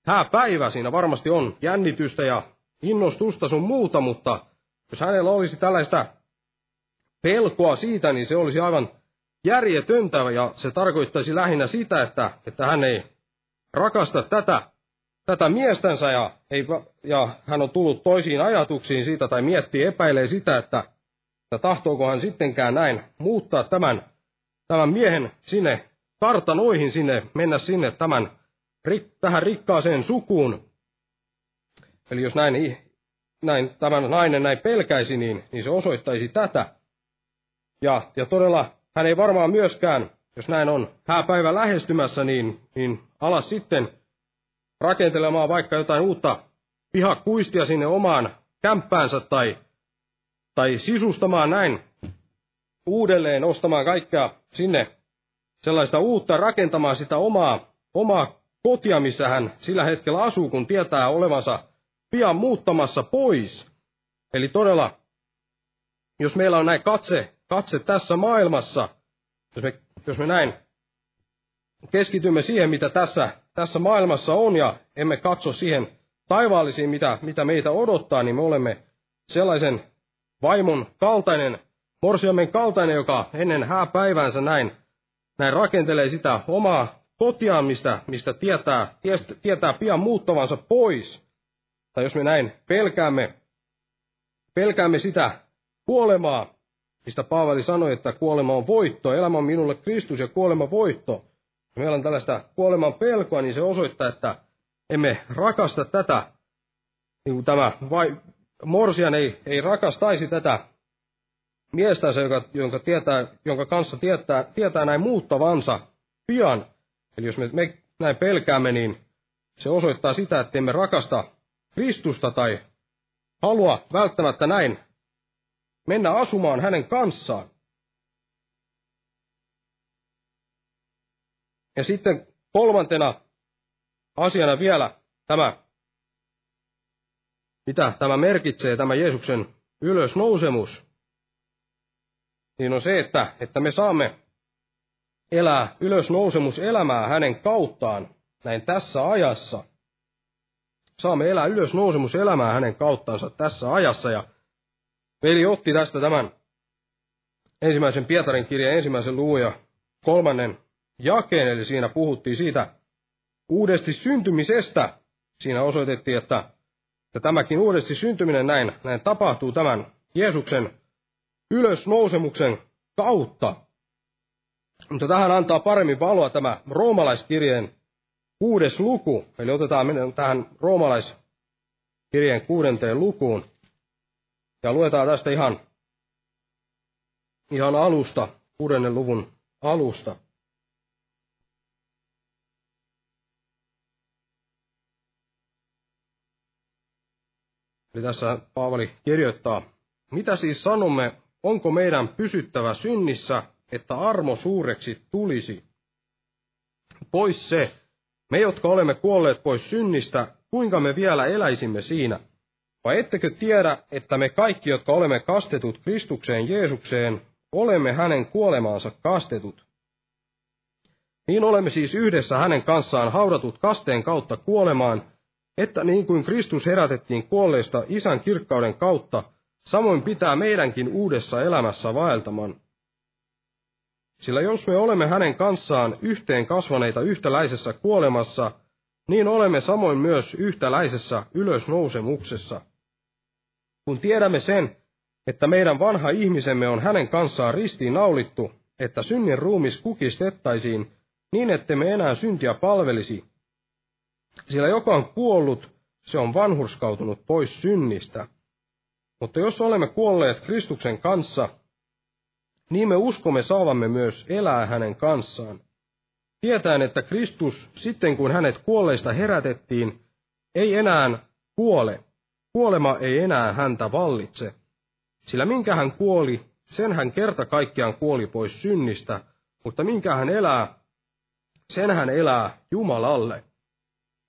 hääpäivä, siinä varmasti on jännitystä ja innostusta sun muuta, mutta jos hänellä olisi tällaista pelkoa siitä, niin se olisi aivan järjetöntä. Ja se tarkoittaisi lähinnä sitä, että, että hän ei rakasta tätä, tätä miestänsä ja, ei, ja hän on tullut toisiin ajatuksiin siitä tai miettii, epäilee sitä, että, että tahtooko hän sittenkään näin muuttaa tämän, tämän miehen sinne kartanoihin, sinne, mennä sinne tämän, tähän rikkaaseen sukuun. Eli jos näin, näin tämän nainen näin pelkäisi, niin, niin se osoittaisi tätä. Ja, ja todella hän ei varmaan myöskään, jos näin on, hääpäivä lähestymässä, niin, niin alas sitten rakentelemaan vaikka jotain uutta pihakuistia sinne omaan kämppäänsä tai, tai sisustamaan näin uudelleen, ostamaan kaikkea sinne sellaista uutta, rakentamaan sitä omaa, omaa kotia, missä hän sillä hetkellä asuu, kun tietää olevansa pian muuttamassa pois. Eli todella, jos meillä on näin katse katse tässä maailmassa, jos me, jos me näin keskitymme siihen, mitä tässä, tässä maailmassa on, ja emme katso siihen taivaallisiin, mitä, mitä meitä odottaa, niin me olemme sellaisen vaimon kaltainen, morsiamen kaltainen, joka ennen hääpäiväänsä näin, näin rakentelee sitä omaa kotiaan, mistä, mistä tietää, tietää pian muuttavansa pois. Tai jos me näin pelkäämme, pelkäämme sitä kuolemaa, mistä Paavali sanoi, että kuolema on voitto, elämä on minulle Kristus ja kuolema voitto. Meillä on tällaista kuoleman pelkoa, niin se osoittaa, että emme rakasta tätä, niin kuin tämä vai, Morsian ei, ei rakastaisi tätä miestänsä, joka, jonka, tietää, jonka kanssa tietää, tietää näin muuttavansa pian. Eli jos me, me näin pelkäämme, niin se osoittaa sitä, että emme rakasta Kristusta tai halua välttämättä näin mennä asumaan hänen kanssaan. Ja sitten kolmantena asiana vielä tämä, mitä tämä merkitsee, tämä Jeesuksen ylösnousemus, niin on se, että, että me saamme elää ylösnousemuselämää hänen kauttaan näin tässä ajassa. Saamme elää ylösnousemuselämää hänen kauttansa tässä ajassa. Ja veli otti tästä tämän ensimmäisen Pietarin kirjan ensimmäisen luvun ja kolmannen jakeen, eli siinä puhuttiin siitä uudesti syntymisestä. Siinä osoitettiin, että, että tämäkin uudesti syntyminen näin, näin tapahtuu tämän Jeesuksen ylösnousemuksen kautta. Mutta tähän antaa paremmin valoa tämä roomalaiskirjeen kuudes luku. Eli otetaan tähän roomalaiskirjeen kuudenteen lukuun. Ja luetaan tästä ihan, ihan alusta, kuudennen luvun alusta. Eli tässä Paavali kirjoittaa, mitä siis sanomme, onko meidän pysyttävä synnissä, että armo suureksi tulisi? Pois se, me jotka olemme kuolleet pois synnistä, kuinka me vielä eläisimme siinä? Vai ettekö tiedä, että me kaikki, jotka olemme kastetut Kristukseen Jeesukseen, olemme hänen kuolemaansa kastetut? Niin olemme siis yhdessä hänen kanssaan haudatut kasteen kautta kuolemaan, että niin kuin Kristus herätettiin kuolleista isän kirkkauden kautta, samoin pitää meidänkin uudessa elämässä vaeltaman. Sillä jos me olemme hänen kanssaan yhteen kasvaneita yhtäläisessä kuolemassa, niin olemme samoin myös yhtäläisessä ylösnousemuksessa. Kun tiedämme sen, että meidän vanha ihmisemme on hänen kanssaan ristiin naulittu, että synnin ruumis kukistettaisiin, niin ettemme enää syntiä palvelisi. Sillä joka on kuollut, se on vanhurskautunut pois synnistä. Mutta jos olemme kuolleet Kristuksen kanssa, niin me uskomme saavamme myös elää hänen kanssaan. Tietäen, että Kristus, sitten kun hänet kuolleista herätettiin, ei enää kuole. Kuolema ei enää häntä vallitse. Sillä minkä hän kuoli, sen hän kerta kaikkiaan kuoli pois synnistä, mutta minkä hän elää, sen hän elää Jumalalle.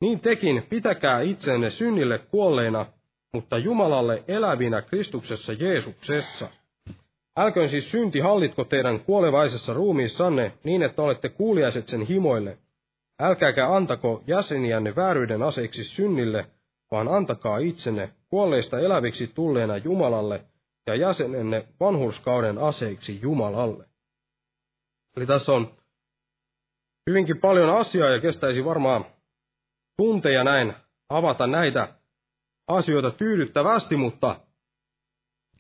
Niin tekin pitäkää itsenne synnille kuolleina, mutta Jumalalle elävinä Kristuksessa Jeesuksessa. Älköön siis synti hallitko teidän kuolevaisessa ruumiissanne niin, että olette kuuliaiset sen himoille. Älkääkä antako jäseniänne vääryyden aseiksi synnille, vaan antakaa itsenne kuolleista eläviksi tulleena Jumalalle ja jäsenenne vanhurskauden aseiksi Jumalalle. Eli tässä on hyvinkin paljon asiaa ja kestäisi varmaan tunteja näin avata näitä asioita tyydyttävästi, mutta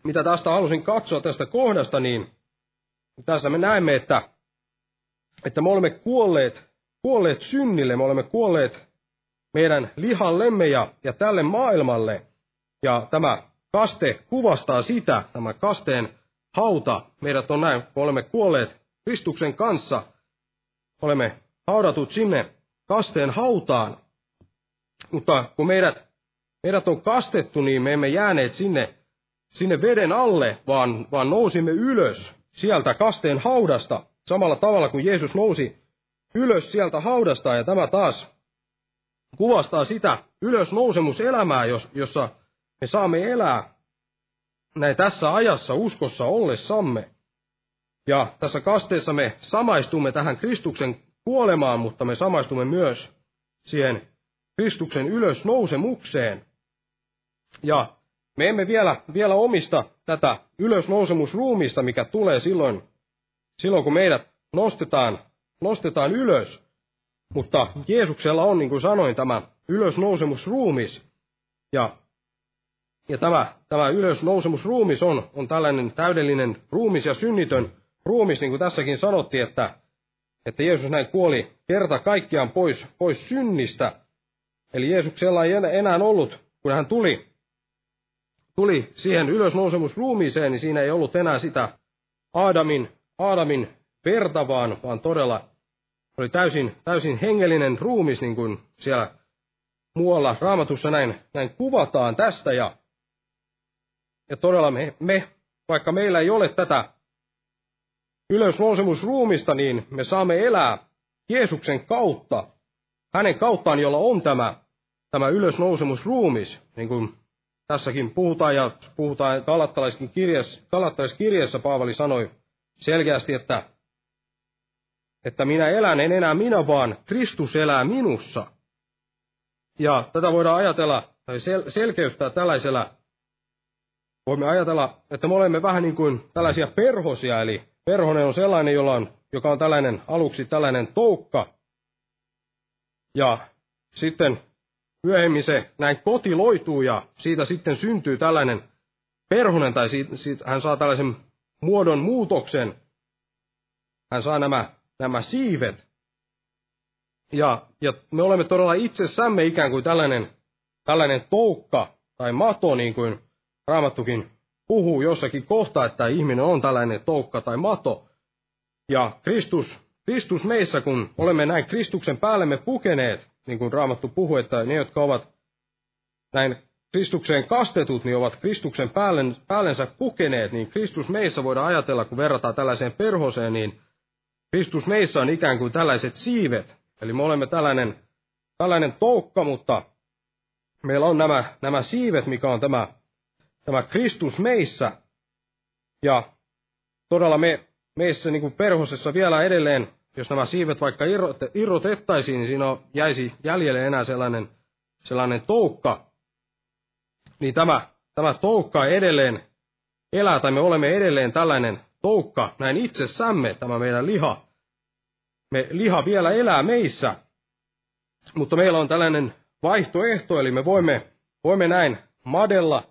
mitä tästä halusin katsoa tästä kohdasta, niin tässä me näemme, että, että me olemme kuolleet, kuolleet synnille, me olemme kuolleet meidän lihallemme ja, ja tälle maailmalle. Ja tämä kaste kuvastaa sitä, tämä kasteen hauta. Meidät on näin, kun olemme kuolleet Kristuksen kanssa, olemme haudatut sinne kasteen hautaan. Mutta kun meidät, meidät on kastettu, niin me emme jääneet sinne sinne veden alle, vaan, vaan nousimme ylös sieltä kasteen haudasta, samalla tavalla kuin Jeesus nousi ylös sieltä haudasta, ja tämä taas kuvastaa sitä ylösnousemuselämää, jossa me saamme elää näin tässä ajassa uskossa ollessamme. Ja tässä kasteessa me samaistumme tähän Kristuksen kuolemaan, mutta me samaistumme myös siihen Kristuksen ylösnousemukseen. Ja me emme vielä, vielä omista tätä ylösnousemusruumista, mikä tulee silloin, silloin kun meidät nostetaan, nostetaan ylös. Mutta Jeesuksella on, niin kuin sanoin, tämä ylösnousemusruumis. Ja, ja tämä, tämä ylösnousemusruumis on, on tällainen täydellinen ruumis ja synnitön ruumis, niin kuin tässäkin sanottiin, että, että Jeesus näin kuoli kerta kaikkiaan pois, pois synnistä. Eli Jeesuksella ei enää ollut, kun hän tuli tuli siihen ylösnousemusruumiiseen, niin siinä ei ollut enää sitä Aadamin, Aadamin verta, vaan, vaan todella oli täysin, täysin hengellinen ruumis, niin kuin siellä muualla raamatussa näin, näin kuvataan tästä. Ja, ja todella me, me, vaikka meillä ei ole tätä ylösnousemusruumista, niin me saamme elää Jeesuksen kautta hänen kauttaan, jolla on tämä, tämä ylösnousemus ruumis, niin kuin tässäkin puhutaan ja puhutaan Galattalaiskin kirjassa, Galattalaisessa Paavali sanoi selkeästi, että, että minä elän, en enää minä, vaan Kristus elää minussa. Ja tätä voidaan ajatella tai sel- selkeyttää tällaisella, voimme ajatella, että me olemme vähän niin kuin tällaisia perhosia, eli perhonen on sellainen, jolla on, joka on tällainen aluksi tällainen toukka, ja sitten myöhemmin se näin kotiloituu ja siitä sitten syntyy tällainen perhonen, tai siitä, siitä, hän saa tällaisen muodon muutoksen. Hän saa nämä, nämä siivet. Ja, ja me olemme todella itsessämme ikään kuin tällainen, tällainen toukka tai mato, niin kuin Raamattukin puhuu jossakin kohtaa, että ihminen on tällainen toukka tai mato. Ja Kristus, Kristus meissä, kun olemme näin Kristuksen päällemme pukeneet, niin kuin Raamattu puhuu, että ne, jotka ovat näin Kristukseen kastetut, niin ovat Kristuksen päällen, päällensä pukeneet, niin Kristus meissä voidaan ajatella, kun verrataan tällaiseen perhoseen, niin Kristus meissä on ikään kuin tällaiset siivet. Eli me olemme tällainen, tällainen toukka, mutta meillä on nämä, nämä siivet, mikä on tämä, tämä Kristus meissä. Ja todella me, meissä niin kuin perhosessa vielä edelleen jos nämä siivet vaikka irrotettaisiin, niin siinä jäisi jäljelle enää sellainen, sellainen toukka, niin tämä, tämä toukka edelleen elää, tai me olemme edelleen tällainen toukka näin itsessämme, tämä meidän liha. Me liha vielä elää meissä, mutta meillä on tällainen vaihtoehto, eli me voimme, voimme näin madella,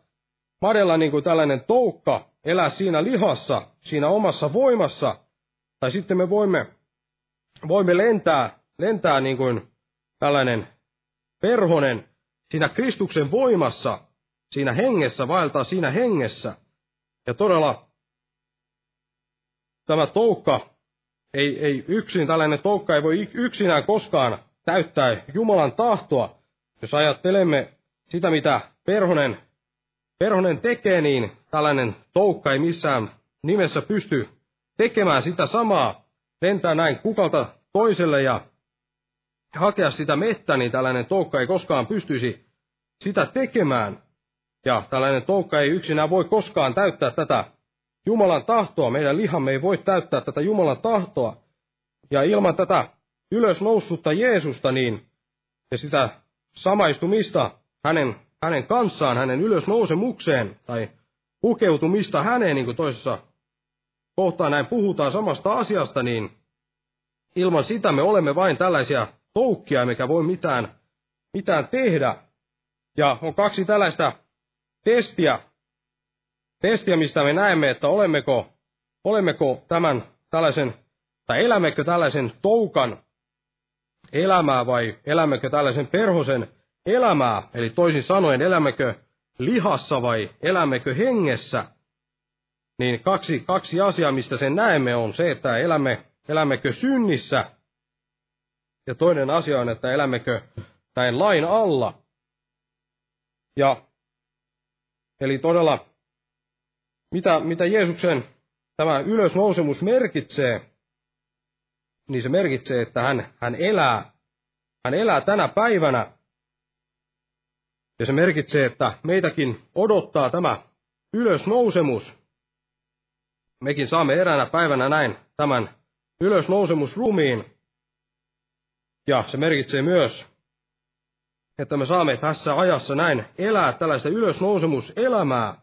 madella niin kuin tällainen toukka, elää siinä lihassa, siinä omassa voimassa, tai sitten me voimme voimme lentää, lentää niin kuin tällainen perhonen siinä Kristuksen voimassa, siinä hengessä, vaeltaa siinä hengessä. Ja todella tämä toukka, ei, ei yksin, tällainen toukka ei voi yksinään koskaan täyttää Jumalan tahtoa. Jos ajattelemme sitä, mitä perhonen, perhonen tekee, niin tällainen toukka ei missään nimessä pysty tekemään sitä samaa, lentää näin kukalta toiselle ja hakea sitä mettä, niin tällainen toukka ei koskaan pystyisi sitä tekemään. Ja tällainen toukka ei yksinään voi koskaan täyttää tätä Jumalan tahtoa. Meidän lihamme ei voi täyttää tätä Jumalan tahtoa. Ja ilman tätä ylösnoussutta Jeesusta, niin ja sitä samaistumista hänen, hänen kanssaan, hänen ylösnousemukseen, tai pukeutumista häneen, niin kuin toisessa kohtaa näin puhutaan samasta asiasta, niin ilman sitä me olemme vain tällaisia toukkia, mikä voi mitään, mitään tehdä. Ja on kaksi tällaista testiä, testiä, mistä me näemme, että olemmeko, olemmeko tämän tällaisen, tai elämmekö tällaisen toukan elämää vai elämmekö tällaisen perhosen elämää, eli toisin sanoen elämmekö lihassa vai elämmekö hengessä, niin kaksi, kaksi asiaa, mistä sen näemme, on se, että elämme, elämmekö synnissä, ja toinen asia on, että elämmekö näin lain alla. Ja, eli todella, mitä, mitä Jeesuksen tämä ylösnousemus merkitsee, niin se merkitsee, että hän, hän elää, hän elää tänä päivänä. Ja se merkitsee, että meitäkin odottaa tämä ylösnousemus mekin saamme eräänä päivänä näin tämän ylösnousemusrumiin. Ja se merkitsee myös, että me saamme tässä ajassa näin elää tällaista ylösnousemuselämää,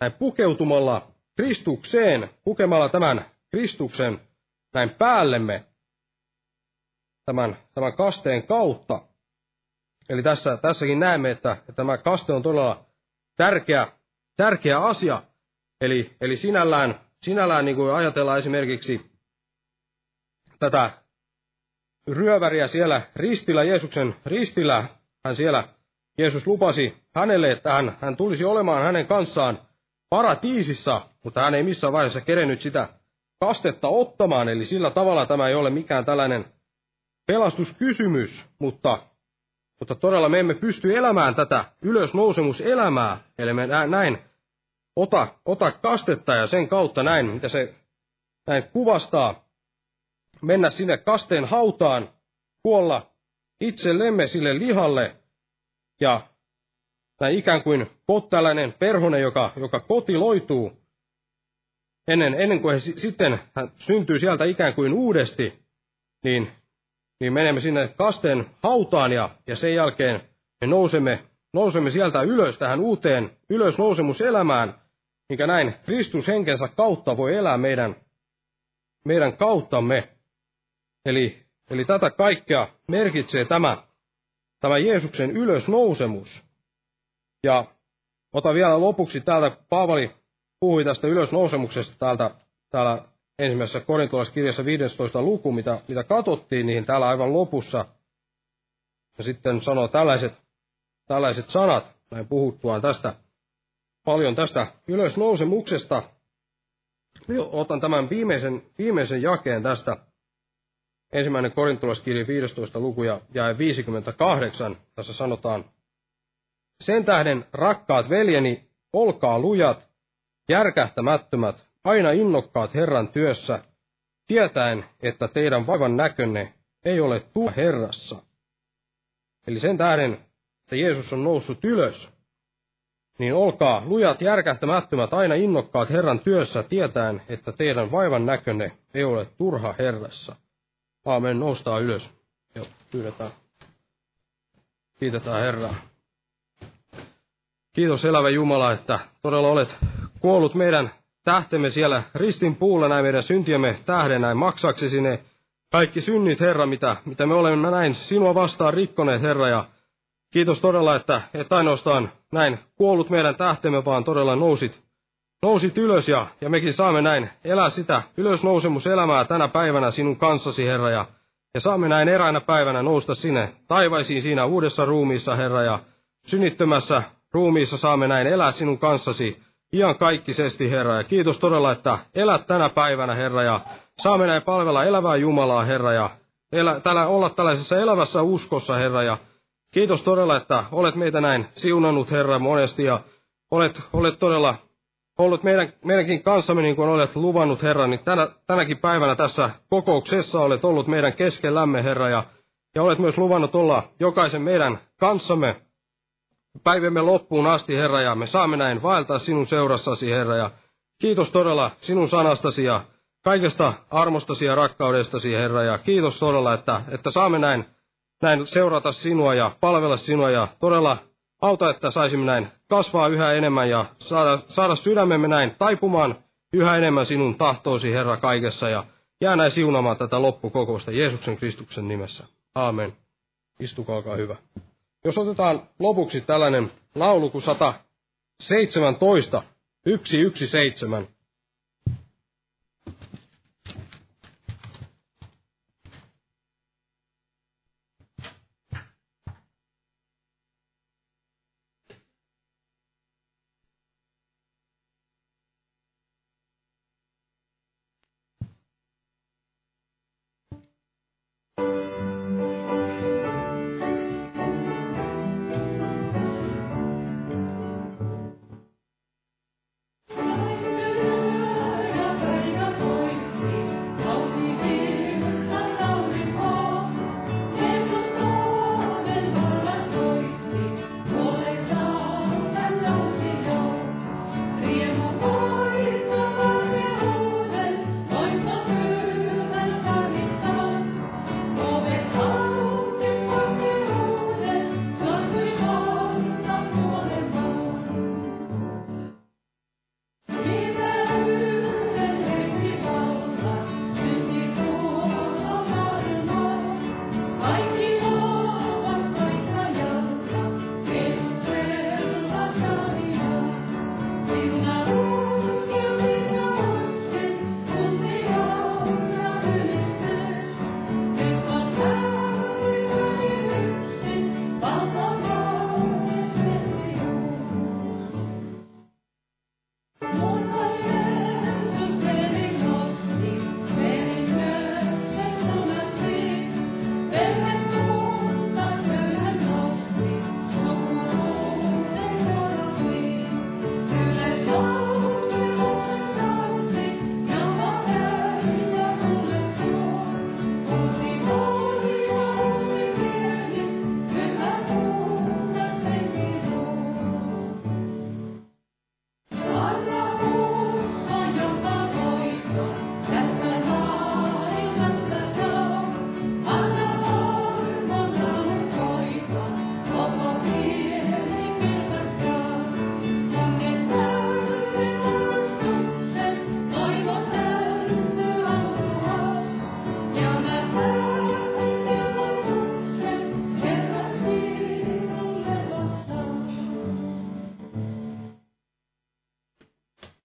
näin pukeutumalla Kristukseen, pukemalla tämän Kristuksen näin päällemme tämän, tämän kasteen kautta. Eli tässä, tässäkin näemme, että, että tämä kaste on todella tärkeä, tärkeä asia. Eli, eli sinällään sinällään niin kuin ajatellaan esimerkiksi tätä ryöväriä siellä ristillä, Jeesuksen ristillä, hän siellä, Jeesus lupasi hänelle, että hän, hän tulisi olemaan hänen kanssaan paratiisissa, mutta hän ei missään vaiheessa kerennyt sitä kastetta ottamaan, eli sillä tavalla tämä ei ole mikään tällainen pelastuskysymys, mutta, mutta todella me emme pysty elämään tätä ylösnousemuselämää, eli me näin ota, ota kastetta ja sen kautta näin, mitä se näin kuvastaa, mennä sinne kasteen hautaan, kuolla, itsellemme sille lihalle ja näin ikään kuin tällainen perhonen, joka, joka kotiloituu. Ennen, ennen kuin he sitten hän syntyy sieltä ikään kuin uudesti, niin, niin menemme sinne kasteen hautaan ja, ja sen jälkeen me nousemme, nousemme sieltä ylös tähän uuteen ylösnousemuselämään, mikä näin Kristus henkensä kautta voi elää meidän, meidän kauttamme. Eli, eli tätä kaikkea merkitsee tämä, tämä Jeesuksen ylösnousemus. Ja ota vielä lopuksi täältä, Paavali puhui tästä ylösnousemuksesta täältä, täällä ensimmäisessä korintolaiskirjassa 15 luku, mitä, mitä katsottiin, niin täällä aivan lopussa. Ja sitten sanoo tällaiset, tällaiset sanat, näin puhuttuaan tästä, paljon tästä ylösnousemuksesta. Otan tämän viimeisen, viimeisen jakeen tästä, ensimmäinen korintolaiskirja 15 luku ja jae 58. Tässä sanotaan, sen tähden, rakkaat veljeni, olkaa lujat, järkähtämättömät, aina innokkaat Herran työssä, tietäen, että teidän vaivan näkönne ei ole tuo Herrassa. Eli sen tähden, että Jeesus on noussut ylös, niin olkaa lujat järkähtämättömät aina innokkaat Herran työssä, tietäen, että teidän vaivan näkönne ei ole turha Herrassa. Aamen, noustaa ylös ja pyydetään. Kiitetään Herraa. Kiitos elävä Jumala, että todella olet kuollut meidän tähtemme siellä ristin puulla näin meidän syntiemme tähden näin maksaksesi ne kaikki synnit, Herra, mitä, mitä me olemme näin sinua vastaan rikkoneet, Herra, ja kiitos todella, että et ainoastaan näin kuollut meidän tähtemme, vaan todella nousit, nousit ylös, ja, ja mekin saamme näin elää sitä ylösnousemuselämää tänä päivänä sinun kanssasi, Herra, ja, ja saamme näin eräänä päivänä nousta sinne taivaisiin siinä uudessa ruumiissa, Herra, ja synnittömässä ruumiissa saamme näin elää sinun kanssasi, ihan kaikkisesti, Herra. Ja kiitos todella, että elät tänä päivänä, Herra, ja saamme näin palvella elävää Jumalaa, Herra, ja elä, tällä, olla tällaisessa elävässä uskossa, Herra, ja kiitos todella, että olet meitä näin siunannut, Herra, monesti, ja olet, olet todella ollut meidän, meidänkin kanssamme, niin kuin olet luvannut, Herra, niin tänä, tänäkin päivänä tässä kokouksessa olet ollut meidän keskellämme, Herra, ja, ja olet myös luvannut olla jokaisen meidän kanssamme, päivämme loppuun asti, Herra, ja me saamme näin vaeltaa sinun seurassasi, Herra, ja kiitos todella sinun sanastasi ja kaikesta armostasi ja rakkaudestasi, Herra, ja kiitos todella, että, että saamme näin, näin seurata sinua ja palvella sinua, ja todella auta, että saisimme näin kasvaa yhä enemmän ja saada, saada sydämemme näin taipumaan yhä enemmän sinun tahtoosi, Herra, kaikessa, ja jää näin siunamaan tätä loppukokousta Jeesuksen Kristuksen nimessä. Aamen. Istukaa, olkaa hyvä. Jos otetaan lopuksi tällainen laulu kuin 117, 117,